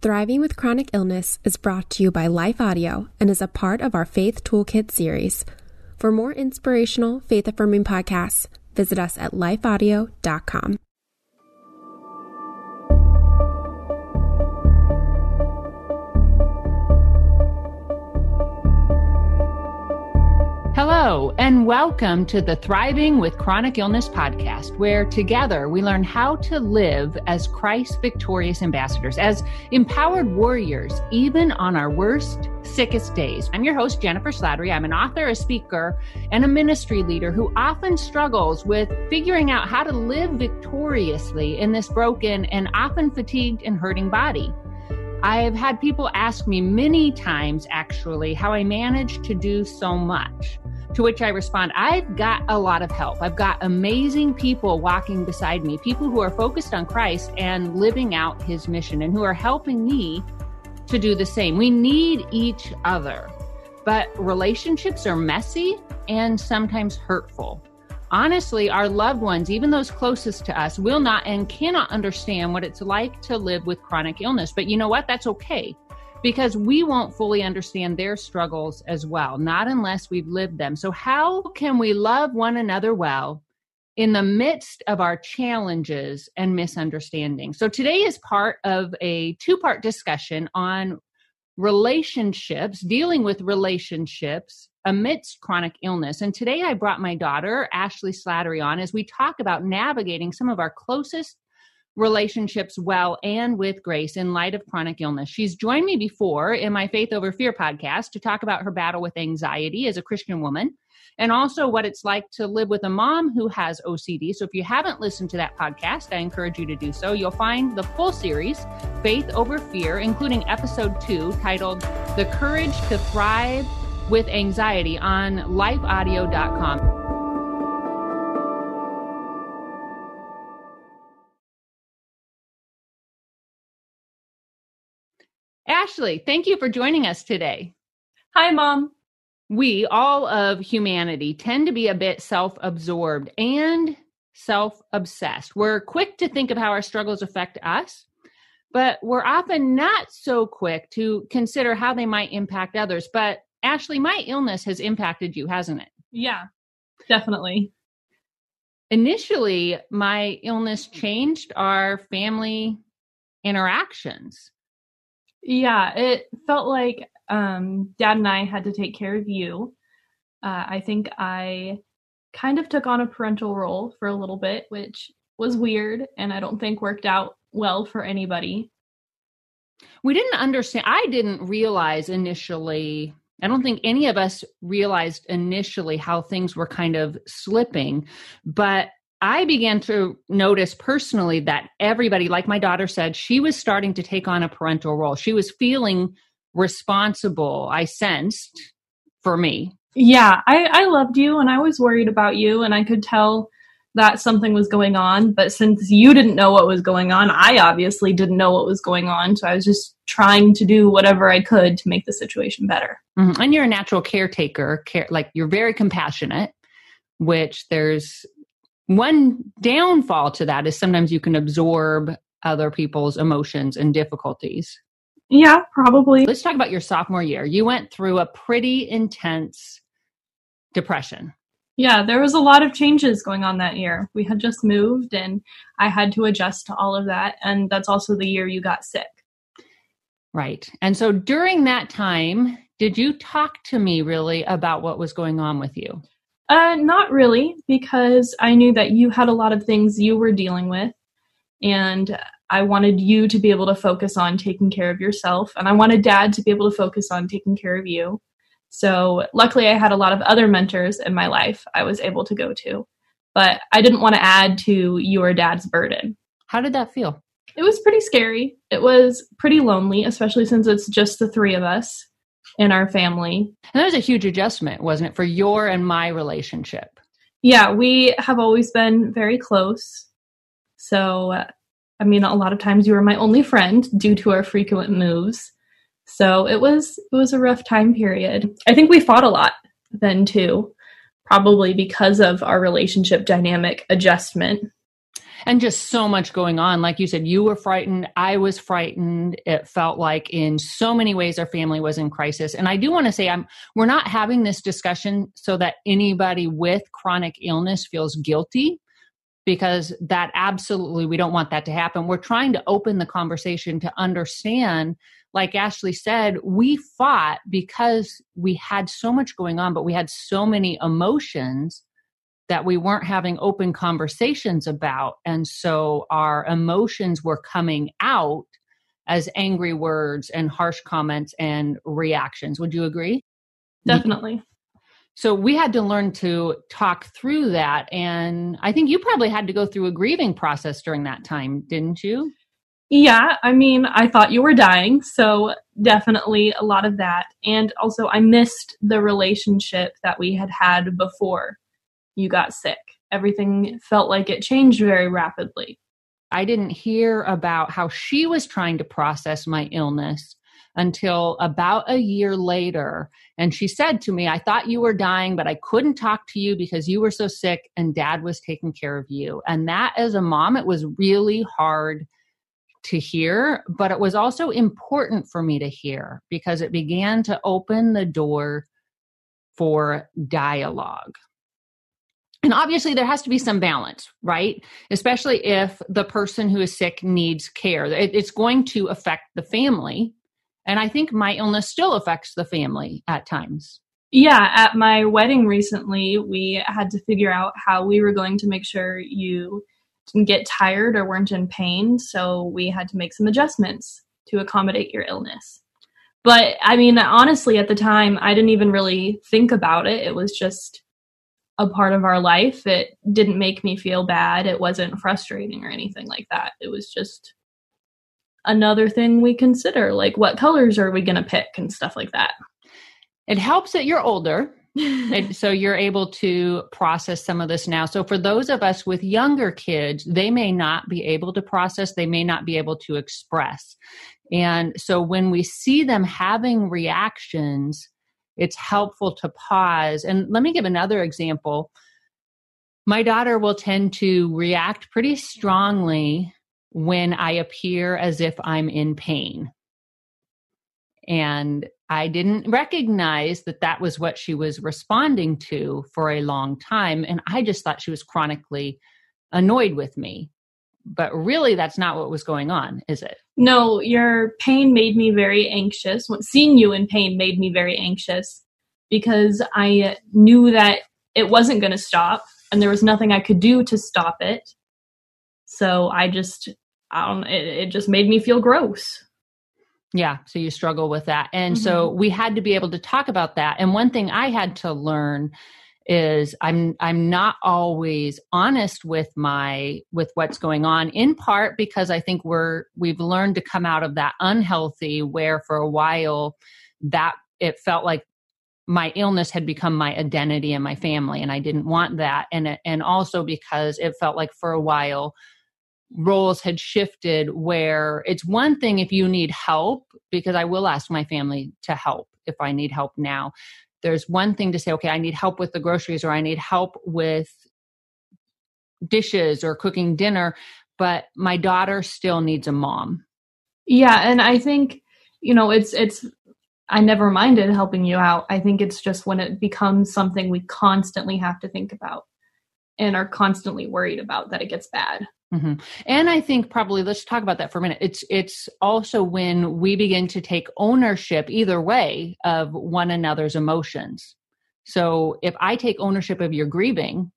Thriving with Chronic Illness is brought to you by Life Audio and is a part of our Faith Toolkit series. For more inspirational, faith affirming podcasts, visit us at lifeaudio.com. Hello, and welcome to the Thriving with Chronic Illness podcast, where together we learn how to live as Christ's victorious ambassadors, as empowered warriors, even on our worst, sickest days. I'm your host, Jennifer Slattery. I'm an author, a speaker, and a ministry leader who often struggles with figuring out how to live victoriously in this broken and often fatigued and hurting body. I've had people ask me many times, actually, how I manage to do so much. To which I respond, I've got a lot of help. I've got amazing people walking beside me, people who are focused on Christ and living out his mission and who are helping me to do the same. We need each other, but relationships are messy and sometimes hurtful. Honestly, our loved ones, even those closest to us, will not and cannot understand what it's like to live with chronic illness. But you know what? That's okay because we won't fully understand their struggles as well, not unless we've lived them. So, how can we love one another well in the midst of our challenges and misunderstandings? So, today is part of a two part discussion on relationships, dealing with relationships amidst chronic illness. And today I brought my daughter, Ashley Slattery, on as we talk about navigating some of our closest relationships well and with grace in light of chronic illness. She's joined me before in my Faith Over Fear podcast to talk about her battle with anxiety as a Christian woman and also what it's like to live with a mom who has OCD. So if you haven't listened to that podcast, I encourage you to do so. You'll find the full series, Faith Over Fear, including episode two titled The Courage to Thrive with Anxiety on lifeaudio.com. Ashley, thank you for joining us today. Hi, Mom. We, all of humanity, tend to be a bit self absorbed and self obsessed. We're quick to think of how our struggles affect us, but we're often not so quick to consider how they might impact others. But Ashley, my illness has impacted you, hasn't it? Yeah, definitely. Initially, my illness changed our family interactions. Yeah, it felt like um, dad and I had to take care of you. Uh, I think I kind of took on a parental role for a little bit, which was weird and I don't think worked out well for anybody. We didn't understand, I didn't realize initially, I don't think any of us realized initially how things were kind of slipping, but I began to notice personally that everybody, like my daughter said, she was starting to take on a parental role. She was feeling responsible, I sensed, for me. Yeah, I, I loved you and I was worried about you, and I could tell that something was going on. But since you didn't know what was going on, I obviously didn't know what was going on. So I was just trying to do whatever I could to make the situation better. Mm-hmm. And you're a natural caretaker, care, like you're very compassionate, which there's one downfall to that is sometimes you can absorb other people's emotions and difficulties. Yeah, probably. Let's talk about your sophomore year. You went through a pretty intense depression. Yeah, there was a lot of changes going on that year. We had just moved and I had to adjust to all of that. And that's also the year you got sick. Right. And so during that time, did you talk to me really about what was going on with you? Uh, not really, because I knew that you had a lot of things you were dealing with, and I wanted you to be able to focus on taking care of yourself, and I wanted dad to be able to focus on taking care of you. So, luckily, I had a lot of other mentors in my life I was able to go to, but I didn't want to add to your dad's burden. How did that feel? It was pretty scary. It was pretty lonely, especially since it's just the three of us in our family. And that was a huge adjustment, wasn't it, for your and my relationship? Yeah, we have always been very close. So, uh, I mean, a lot of times you were my only friend due to our frequent moves. So it was it was a rough time period. I think we fought a lot then too, probably because of our relationship dynamic adjustment. And just so much going on. Like you said you were frightened. I was frightened. It felt like in so many ways our family was in crisis. And i do want to say i'm we're not having this discussion so that anybody with chronic illness feels guilty because that absolutely we don't want that to happen. We're trying to open the conversation to understand like ashley said we fought because we had so much going on but we had so many emotions that we weren't having open conversations about. And so our emotions were coming out as angry words and harsh comments and reactions. Would you agree? Definitely. So we had to learn to talk through that. And I think you probably had to go through a grieving process during that time, didn't you? Yeah, I mean, I thought you were dying, so definitely a lot of that. And also, I missed the relationship that we had had before you got sick. Everything felt like it changed very rapidly. I didn't hear about how she was trying to process my illness until about a year later. And she said to me, I thought you were dying, but I couldn't talk to you because you were so sick and dad was taking care of you. And that, as a mom, it was really hard to hear, but it was also important for me to hear because it began to open the door for dialogue and obviously there has to be some balance right? Especially if the person who is sick needs care. It, it's going to affect the family. And i think my illness still affects the family at times. Yeah at my wedding recently we had to figure out how we were going to make sure you didn't get tired or weren't in pain. So we had to make some adjustments to accommodate your illness. But i mean honestly at the time i didn't even really think about it. It was just a part of our life. It didn't make me feel bad. It wasn't frustrating or anything like that. It was just another thing we consider, like what colors are we going to pick and stuff like that. It helps that you're older. so you're able to process some of this now. So for those of us with younger kids, they may not be able to process, they may not be able to express. And so when we see them having reactions, it's helpful to pause. And let me give another example. My daughter will tend to react pretty strongly when I appear as if I'm in pain. And I didn't recognize that that was what she was responding to for a long time. And I just thought she was chronically annoyed with me but really that's not what was going on is it? No your pain made me very anxious. Seeing you in pain made me very anxious because i knew that it wasn't going to stop and there was nothing i could do to stop it. So i just i don't it, it just made me feel gross. Yeah so you struggle with that. And mm-hmm. so we had to be able to talk about that. And one thing i had to learn is i'm i'm not always honest with my with what's going on in part because i think we're we've learned to come out of that unhealthy where for a while that it felt like my illness had become my identity and my family and i didn't want that. And and also because it felt like for a while roles had shifted where it's one thing if you need help because i will ask my family to help if i need help now there's one thing to say okay i need help with the groceries or i need help with dishes or cooking dinner but my daughter still needs a mom. Yeah and i think you know it's it's i never minded helping you out. I think it's just when it becomes something we constantly have to think about and are constantly worried about that it gets bad Mm-hmm. And I think probably let's talk about that for a minute. It's it's also when we begin to take ownership either way of one another's emotions. So if I take ownership of your grieving,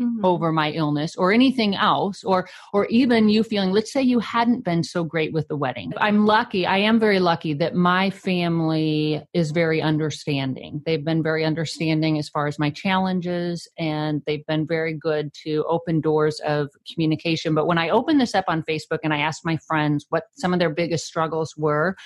mm-hmm. over my illness or anything else or or even you feeling let's say you hadn't been so great with the wedding. I'm lucky i am very lucky that my family is very understanding. They've been very understanding as far as my challenges and they've been very good to open doors of communication. But when i opened this up on facebook and i asked my friends what some of their biggest struggles were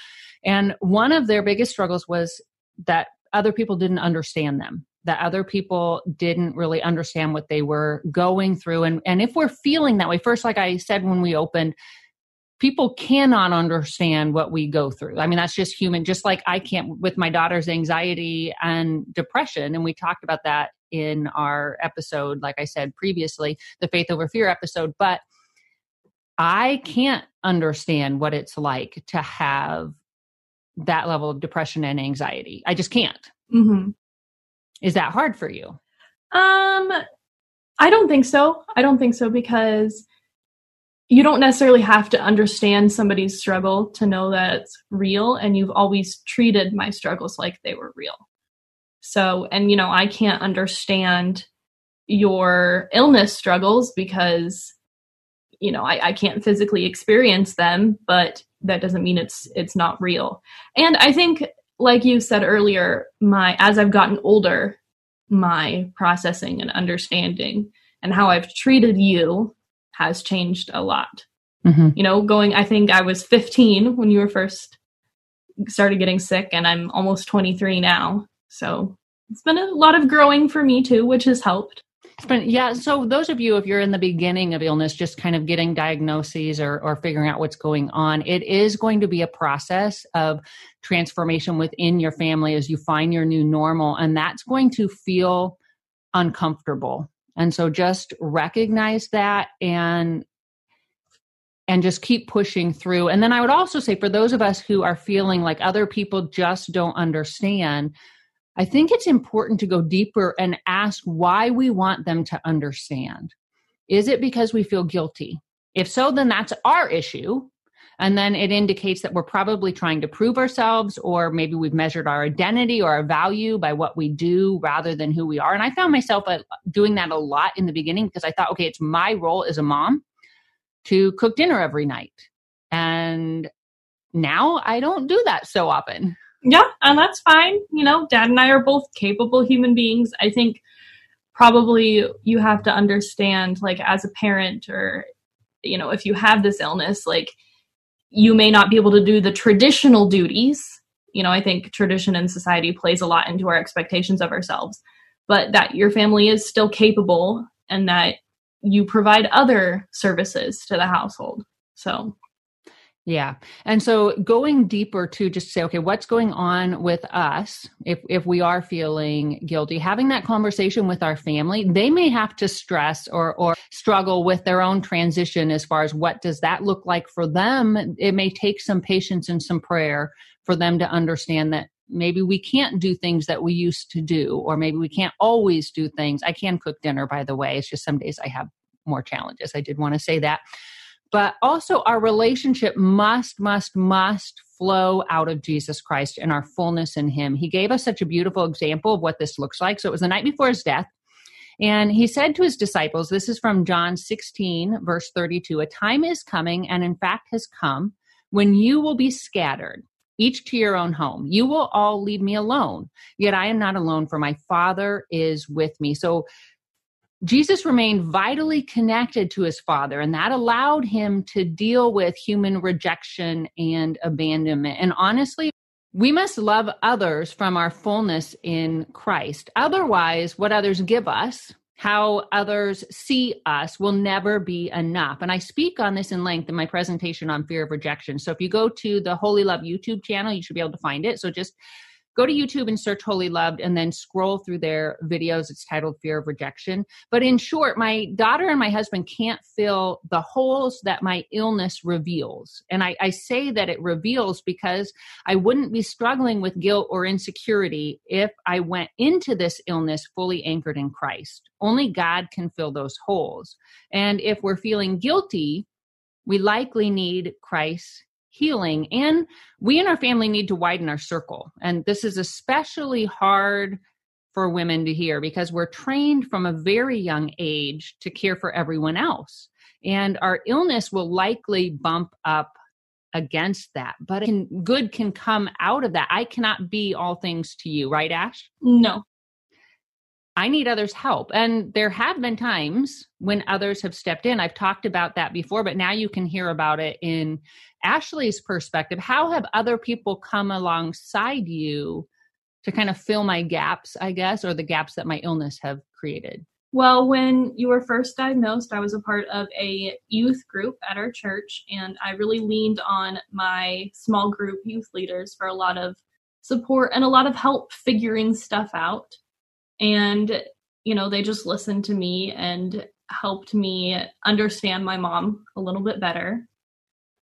and one of their biggest struggles was that other people didn't understand them that other people didn't really understand what they were going through and and if we're feeling that way first like i said when we opened people cannot understand what we go through i mean that's just human just like i can't with my daughter's anxiety and depression and we talked about that in our episode like i said previously the faith over fear episode but I can't understand what it's like to have that level of depression and anxiety. I just can't. Mm-hmm. Is that hard for you? Um, I don't think so. I don't think so because you don't necessarily have to understand somebody's struggle to know that it's real, and you've always treated my struggles like they were real. So, and you know, I can't understand your illness struggles because you know I, I can't physically experience them but that doesn't mean it's it's not real and i think like you said earlier my as i've gotten older my processing and understanding and how i've treated you has changed a lot. Mm-hmm. you know going i think i was 15 when you were first started getting sick and i'm almost 23 now. So it's been a lot of growing for me too which has helped yeah. So those of you, if you're in the beginning of illness, just kind of getting diagnoses or, or figuring out what's going on, it is going to be a process of transformation within your family as you find your new normal. And that's going to feel uncomfortable. And so just recognize that and and just keep pushing through. And then I would also say for those of us who are feeling like other people just don't understand, I think it's important to go deeper and ask why we want them to understand. Is it because we feel guilty? If so, then that's our issue. And then it indicates that we're probably trying to prove ourselves, or maybe we've measured our identity or our value by what we do rather than who we are. And I found myself uh, doing that a lot in the beginning because I thought, okay, it's my role as a mom to cook dinner every night. And now I don't do that so often. Yeah, and that's fine. You know, dad and I are both capable human beings. I think probably you have to understand, like, as a parent, or, you know, if you have this illness, like, you may not be able to do the traditional duties. You know, I think tradition and society plays a lot into our expectations of ourselves, but that your family is still capable and that you provide other services to the household. So, yeah. And so going deeper to just say, okay, what's going on with us if, if we are feeling guilty, having that conversation with our family, they may have to stress or, or struggle with their own transition as far as what does that look like for them. It may take some patience and some prayer for them to understand that maybe we can't do things that we used to do, or maybe we can't always do things. I can cook dinner, by the way. It's just some days I have more challenges. I did want to say that but also our relationship must, must, must flow out of Jesus Christ and our fullness in Him. He gave us such a beautiful example of what this looks like. So it was the night before His death. And he said to his disciples, this is from John 16, verse 32 A time is coming, and in fact has come, when you will be scattered, each to your own home. You will all leave me alone. Yet I am not alone, for my Father is with me. So Jesus remained vitally connected to his father, and that allowed him to deal with human rejection and abandonment. And honestly, we must love others from our fullness in Christ. Otherwise, what others give us, how others see us, will never be enough. And I speak on this in length in my presentation on fear of rejection. So if you go to the Wholly Love YouTube channel, you should be able to find it. So just go to YouTube and search Wholly Loved and then scroll through their videos. It's titled Fear of Rejection. But in short, my daughter and my husband can't fill the holes that my illness reveals. And I, I say that it reveals because I wouldn't be struggling with guilt or insecurity if I went into this illness fully anchored in Christ. Only God can fill those holes. And if we're feeling guilty, we likely need Christ healing. And we in our family need to widen our circle. And this is especially hard for women to hear because we're trained from a very young age to care for everyone else. And our illness will likely bump up against that. But can, good can come out of that. I cannot be all things to you, right, Ash? No. I need others' help. And there have been times when others have stepped in. I've talked about that before, but now you can hear about it in Ashley's perspective. How have other people come alongside you to kind of fill my gaps, I guess, or the gaps that my illness have created? Well, when you were first diagnosed, I was a part of a youth group at our church, and I really leaned on my small group youth leaders for a lot of support and a lot of help figuring stuff out and you know they just listened to me and helped me understand my mom a little bit better.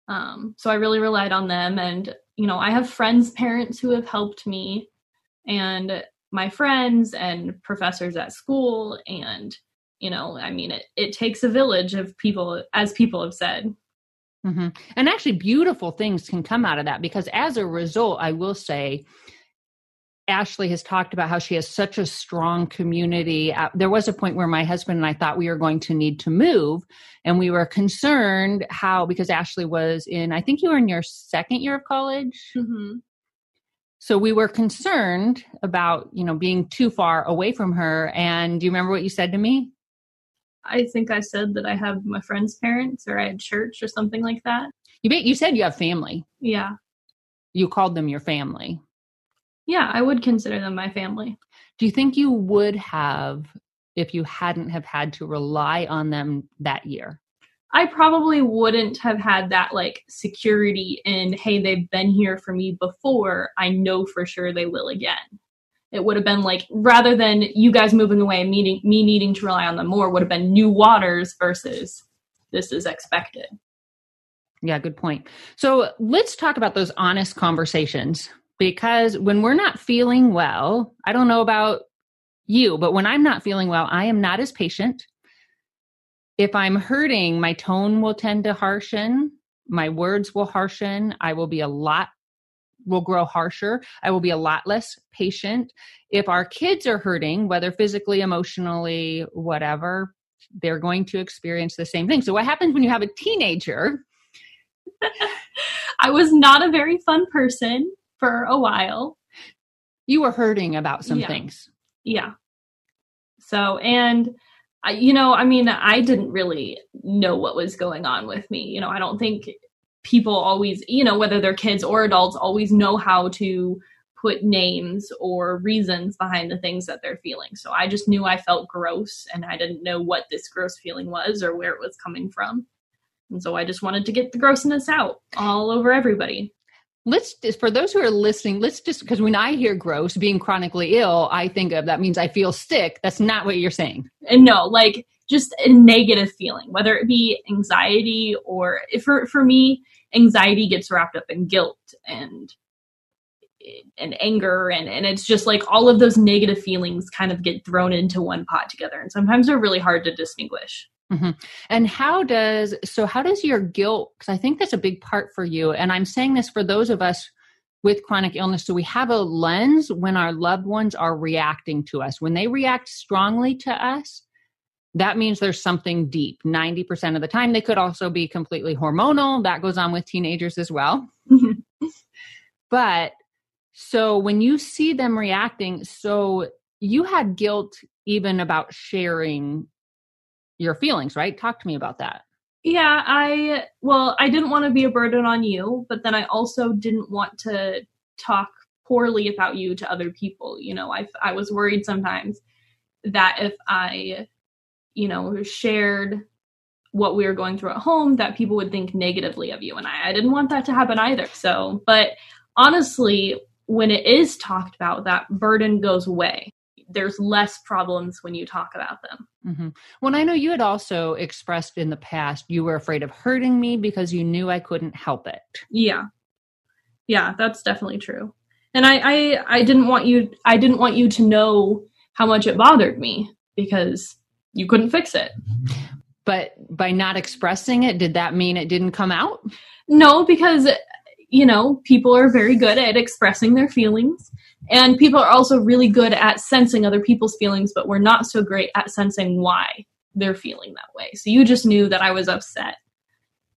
Um, so I really relied on them. And, you know, I have friends' parents who have helped me, and my friends and professors at school. And, you know, I mean, it, it takes a village of people, as people have said. Mm-hmm. And actually, beautiful things can come out of that because, as a result, I will say, Ashley has talked about how she has such a strong community. There was a point where my husband and I thought we were going to need to move, and we were concerned how because Ashley was in, I think you were in your second year of college. Mm-hmm. So we were concerned about, you know, being too far away from her. And do you remember what you said to me? I think I said that I have my friend's parents or I had church or something like that. You you said you have family. Yeah. You called them your family. Yeah, I would consider them my family. Do you think you would have if you hadn't have had to rely on them that year? I probably wouldn't have had that like security in, hey, they've been here for me before. I know for sure they will again. It would have been like rather than you guys moving away and meeting, me needing to rely on them more, would have been new waters versus this is expected. Yeah, good point. So let's talk about those honest conversations because when we're not feeling well, I don't know about you, but when I'm not feeling well, I am not as patient. If I'm hurting, my tone will tend to harshen, my words will harshen, I will be a lot will grow harsher. I will be a lot less patient. If our kids are hurting, whether physically, emotionally, whatever, they're going to experience the same thing. So, what happens when you have a teenager? I was not a very fun person for a while. You were hurting about some yeah. things. Yeah. So, and I, you know, I mean, I didn't really know what was going on with me. You know, I don't think people always, you know, whether they're kids or adults, always know how to put names or reasons behind the things that they're feeling. So I just knew I felt gross and I didn't know what this gross feeling was or where it was coming from. And so I just wanted to get the grossness out all over everybody let's just for those who are listening let's just because when i hear gross being chronically ill i think of that means i feel sick. That's not what you're saying. And no like just a negative feeling whether it be anxiety or for for me anxiety gets wrapped up in guilt and and anger and and it's just like all of those negative feelings kind of get thrown into one pot together. And sometimes they're really hard to distinguish Mm-hmm. And how does so? How does your guilt? Because I think that's a big part for you. And I'm saying this for those of us with chronic illness. So we have a lens when our loved ones are reacting to us. When they react strongly to us, that means there's something deep. 90% of the time, they could also be completely hormonal. That goes on with teenagers as well. but so when you see them reacting, so you had guilt even about sharing your feelings, right? Talk to me about that. Yeah, I well, I didn't want to be a burden on you, but then I also didn't want to talk poorly about you to other people. You know, I I was worried sometimes that if I, you know, shared what we were going through at home, that people would think negatively of you, and I, I didn't want that to happen either. So, but honestly, when it is talked about, that burden goes away there's less problems when you talk about them. Mm-hmm. Well, I know you had also expressed in the past you were afraid of hurting me because you knew I couldn't help it. Yeah, yeah, that's definitely true. And I, I, I didn't want you, I didn't want you to know how much it bothered me because you couldn't fix it. But by not expressing it, did that mean it didn't come out? No, because you know, people are very good at expressing their feelings and people are also really good at sensing other people's feelings, but we're not so great at sensing why they're feeling that way. So you just knew that I was upset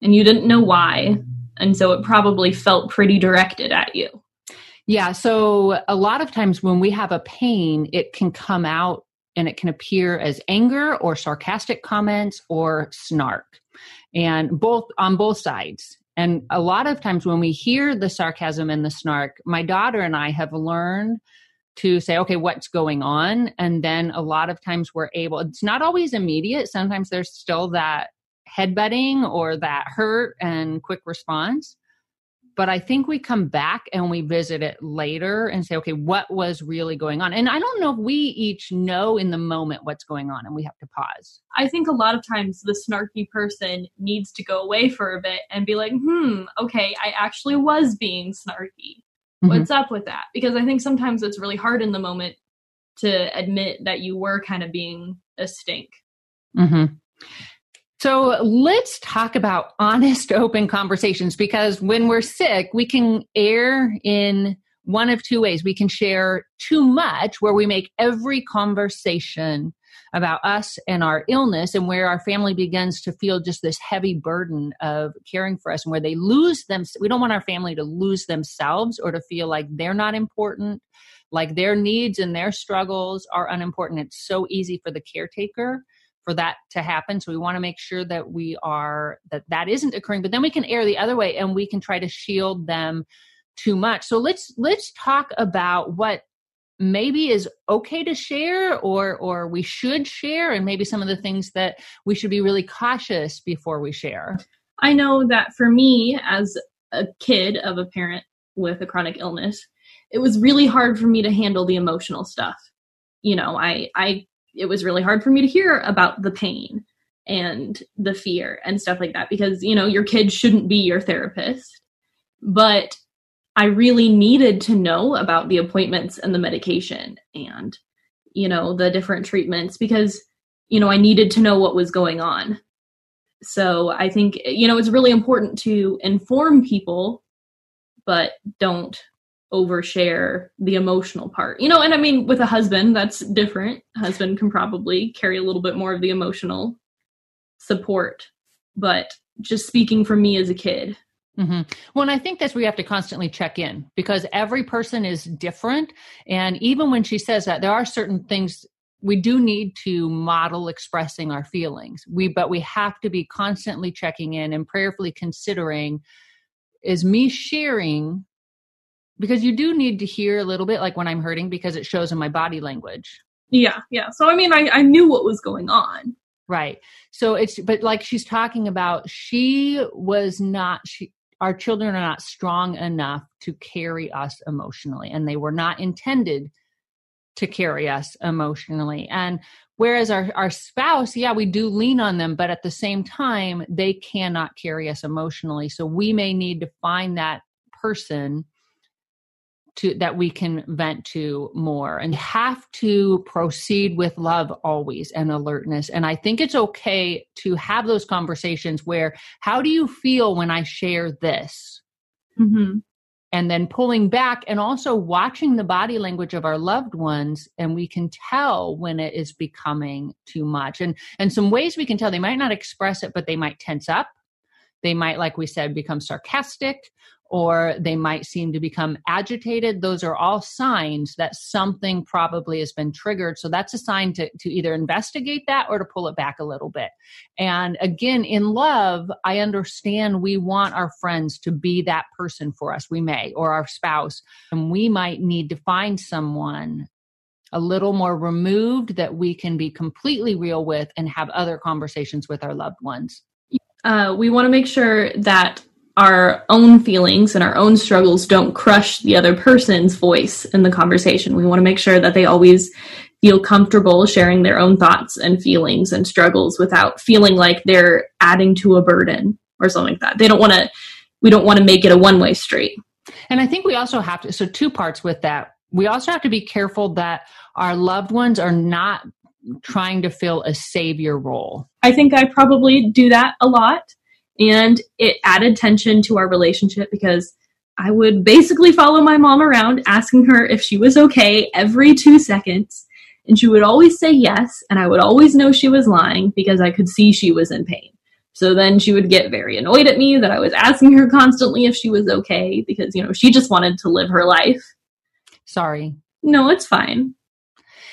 and you didn't know why. And so it probably felt pretty directed at you. Yeah. So a lot of times when we have a pain, it can come out and it can appear as anger or sarcastic comments or snark and both on both sides and a lot of times when we hear the sarcasm and the snark, my daughter and I have learned to say, okay, what's going on? And then a lot of times we're able, it's not always immediate. Sometimes there's still that headbutting or that hurt and quick response. But I think we come back and we visit it later and say, okay, what was really going on? And I don't know if we each know in the moment what's going on and we have to pause. I think a lot of times the snarky person needs to go away for a bit and be like, hmm, okay, I actually was being snarky. Mm-hmm. What's up with that? Because I think sometimes it's really hard in the moment to admit that you were kind of being a stink. Mm-hmm. So let's talk about honest, open conversations because when we're sick, we can err in one of two ways. We can share too much, where we make every conversation about us and our illness, and where our family begins to feel just this heavy burden of caring for us, and where they lose them. We don't want our family to lose themselves or to feel like they're not important, like their needs and their struggles are unimportant. It's so easy for the caretaker for that to happen. So we want to make sure that we are that that isn't occurring but then we can err the other way and we can try to shield them too much. So let's let's talk about what maybe is okay to share or or we should share and maybe some of the things that we should be really cautious before we share. I know that for me as a kid of a parent with a chronic illness it was really hard for me to handle the emotional stuff. You know i i it was really hard for me to hear about the pain and the fear and stuff like that because you know your kid shouldn't be your therapist. But i really needed to know about the appointments and the medication and you know the different treatments because you know i needed to know what was going on. So i think you know it's really important to inform people but don't overshare the emotional part. You know, and I mean with a husband that's different. husband can probably carry a little bit more of the emotional support, but just speaking for me as a kid. Mm-hmm. Well, and I think that's where you have to constantly check in because every person is different. And even when she says that, there are certain things we do need to model expressing our feelings. We, but we have to be constantly checking in and prayerfully considering is me sharing because you do need to hear a little bit like when I'm hurting because it shows in my body language. Yeah, yeah. So I mean, I, I knew what was going on. Right. So it's but like she's talking about, she was not she our children are not strong enough to carry us emotionally, and they were not intended to carry us emotionally. And whereas our, our spouse, yeah, we do lean on them, but at the same time, they cannot carry us emotionally. So we may need to find that person to that we can vent to more and have to proceed with love always and alertness. And i think it's okay to have those conversations where how do you feel when i share this? Mm-hmm. and then pulling back and also watching the body language of our loved ones and we can tell when it is becoming too much. And and some ways we can tell they might not express it but they might tense up. They might like we said become sarcastic or they might seem to become agitated. Those are all signs that something probably has been triggered. So that's a sign to, to either investigate that or to pull it back a little bit. And again, in love, I understand we want our friends to be that person for us. We may, or our spouse. And we might need to find someone a little more removed that we can be completely real with and have other conversations with our loved ones. Uh, we want to make sure that our own feelings and our own struggles don't crush the other person's voice in the conversation. We want to make sure that they always feel comfortable sharing their own thoughts and feelings and struggles without feeling like they're adding to a burden or something like that. They don't want to, we don't want to make it a one way street. And I think we also have to, so two parts with that. We also have to be careful that our loved ones are not trying to fill a savior role. I think I probably do that a lot. And it added tension to our relationship because I would basically follow my mom around asking her if she was okay every two seconds. And she would always say yes. And I would always know she was lying because I could see she was in pain. So then she would get very annoyed at me that I was asking her constantly if she was okay because, you know, she just wanted to live her life. Sorry. No, it's fine.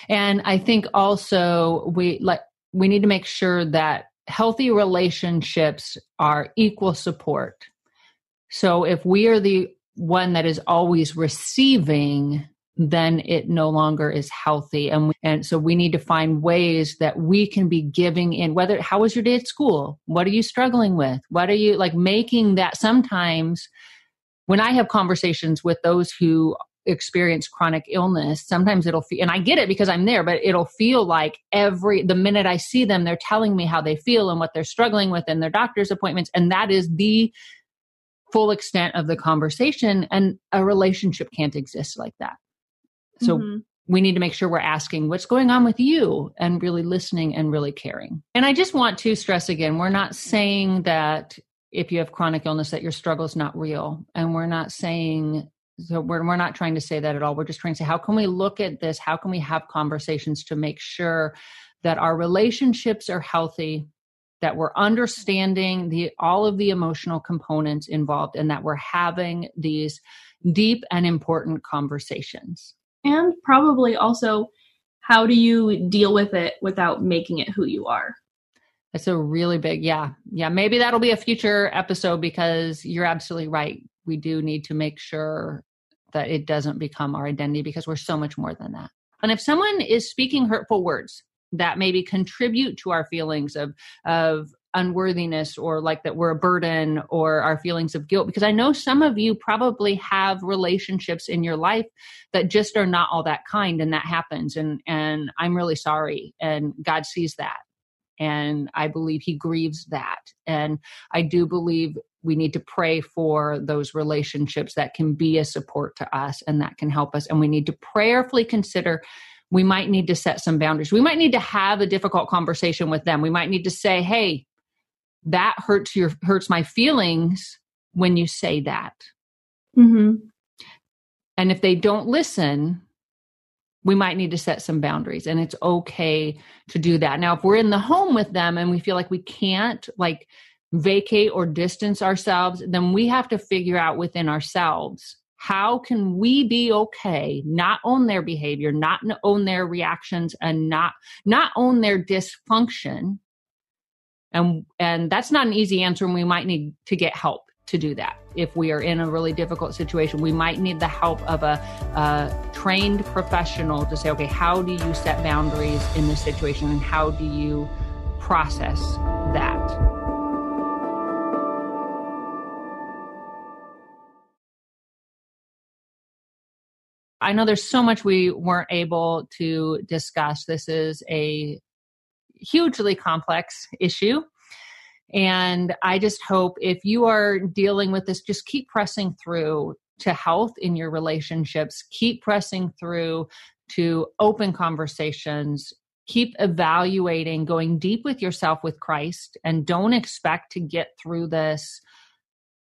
And I think also we like we need to make sure that healthy relationships are equal support. So if we are the one that is always receiving, then it no longer is healthy. And, and so we need to find ways that we can be giving in whether, how was your day at school? What are you struggling with? What are you like making that sometimes when I have conversations with those who experience chronic illness, sometimes it'll feel, and I get it because I'm there, but it'll feel like every, the minute I see them, they're telling me how they feel and what they're struggling with in their doctor's appointments. And that is the full extent of the conversation. And a relationship can't exist like that. So mm-hmm. we need to make sure we're asking what's going on with you and really listening and really caring. And I just want to stress again, we're not saying that if you have chronic illness that your struggle is not real. And we're not saying so we're, we're not trying to say that at all. We're just trying to say how can we look at this? How can we have conversations to make sure that our relationships are healthy that we're understanding the all of the emotional components involved and that we're having these deep and important conversations? And probably also how do you deal with it without making it who you are? That's a really big yeah. Yeah maybe that'll be a future episode because you're absolutely right we do need to make sure that it doesn't become our identity because we're so much more than that. And if someone is speaking hurtful words that maybe contribute to our feelings of of unworthiness or like that we're a burden or our feelings of guilt because I know some of you probably have relationships in your life that just are not all that kind and that happens and and I'm really sorry and God sees that and I believe he grieves that and I do believe we need to pray for those relationships that can be a support to us and that can help us. And we need to prayerfully consider we might need to set some boundaries. We might need to have a difficult conversation with them. We might need to say, hey, that hurts your hurts my feelings when you say that. Mm-hmm. And if they don't listen, we might need to set some boundaries and it's okay to do that. Now, if we're in the home with them and we feel like we can't like vacate or distance ourselves, then we have to figure out within ourselves how can we be okay not own their behavior not own their reactions and not not own their dysfunction? And and that's not an easy answer and we might need to get help to do that. If we are in a really difficult situation we might need the help of a, a trained professional to say okay how do you set boundaries in this situation and how do you process I know there's so much we weren't able to discuss. This is a hugely complex issue. And I just hope if you are dealing with this, just keep pressing through to health in your relationships, keep pressing through to open conversations, keep evaluating, going deep with yourself with Christ, and don't expect to get through this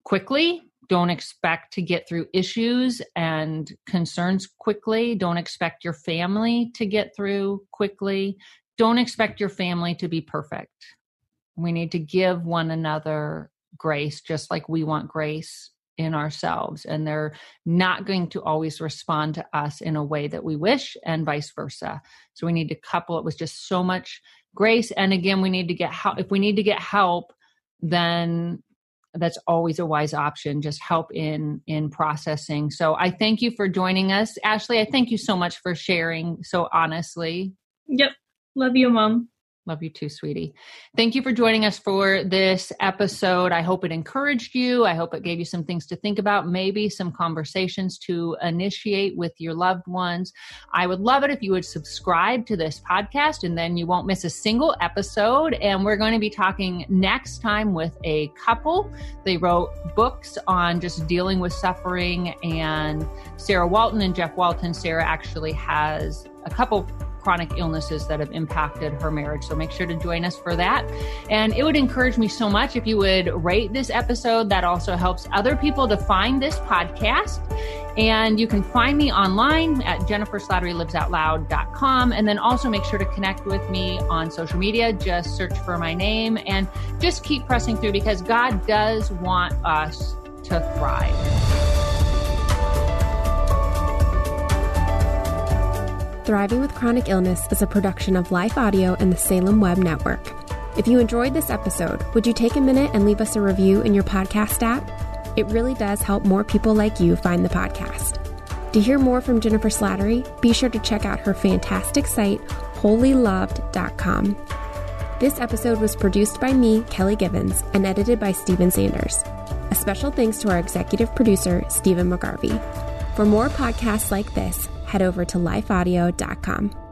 quickly don't expect to get through issues and concerns quickly. Don't expect your family to get through quickly. Don't expect your family to be perfect. We need to give one another grace, just like we want grace in ourselves. And they're not going to always respond to us in a way that we wish, and vice versa. So we need to couple it with just so much grace. And again, we need to get help. If we need to get help, then that's always a wise option just help in in processing. So i thank you for joining us. Ashley i thank you so much for sharing so honestly. Yep. Love you mom Love you too, sweetie. Thank you for joining us for this episode. I hope it encouraged you. I hope it gave you some things to think about, maybe some conversations to initiate with your loved ones. I would love it if you would subscribe to this podcast and then you won't miss a single episode. And we're going to be talking next time with a couple. They wrote books on just dealing with suffering, and Sarah Walton and Jeff Walton. Sarah actually has a couple chronic illnesses that have impacted her marriage. So make sure to join us for that. And it would encourage me so much if you would rate this episode. That also helps other people to find this podcast. And you can find me online at jenniferslatterylivesOutloud.com. And then also make sure to connect with me on social media. Just search for my name and just keep pressing through because God does want us to thrive. Thriving with Chronic Illness is a production of Life Audio and the Salem Web Network. If you enjoyed this episode, would you take a minute and leave us a review in your podcast app? It really does help more people like you find the podcast. To hear more from Jennifer Slattery, be sure to check out her fantastic site, whollyloved.com. This episode was produced by me, Kelly Givens, and edited by Stephen Sanders. A special thanks to our executive producer, Stephen McGarvey. For more podcasts like this, head over to lifeaudio.com.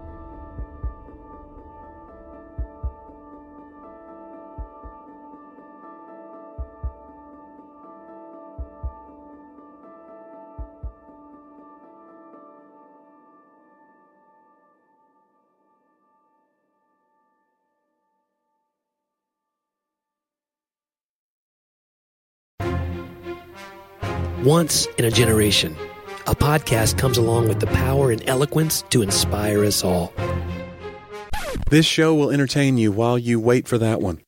Once in a generation, a podcast comes along with the power and eloquence to inspire us all. This show will entertain you while you wait for that one.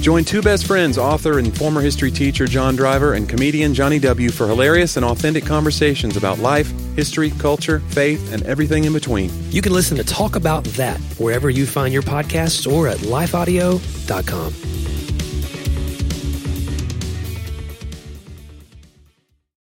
Join two best friends, author and former history teacher John Driver and comedian Johnny W., for hilarious and authentic conversations about life, history, culture, faith, and everything in between. You can listen to Talk About That wherever you find your podcasts or at lifeaudio.com.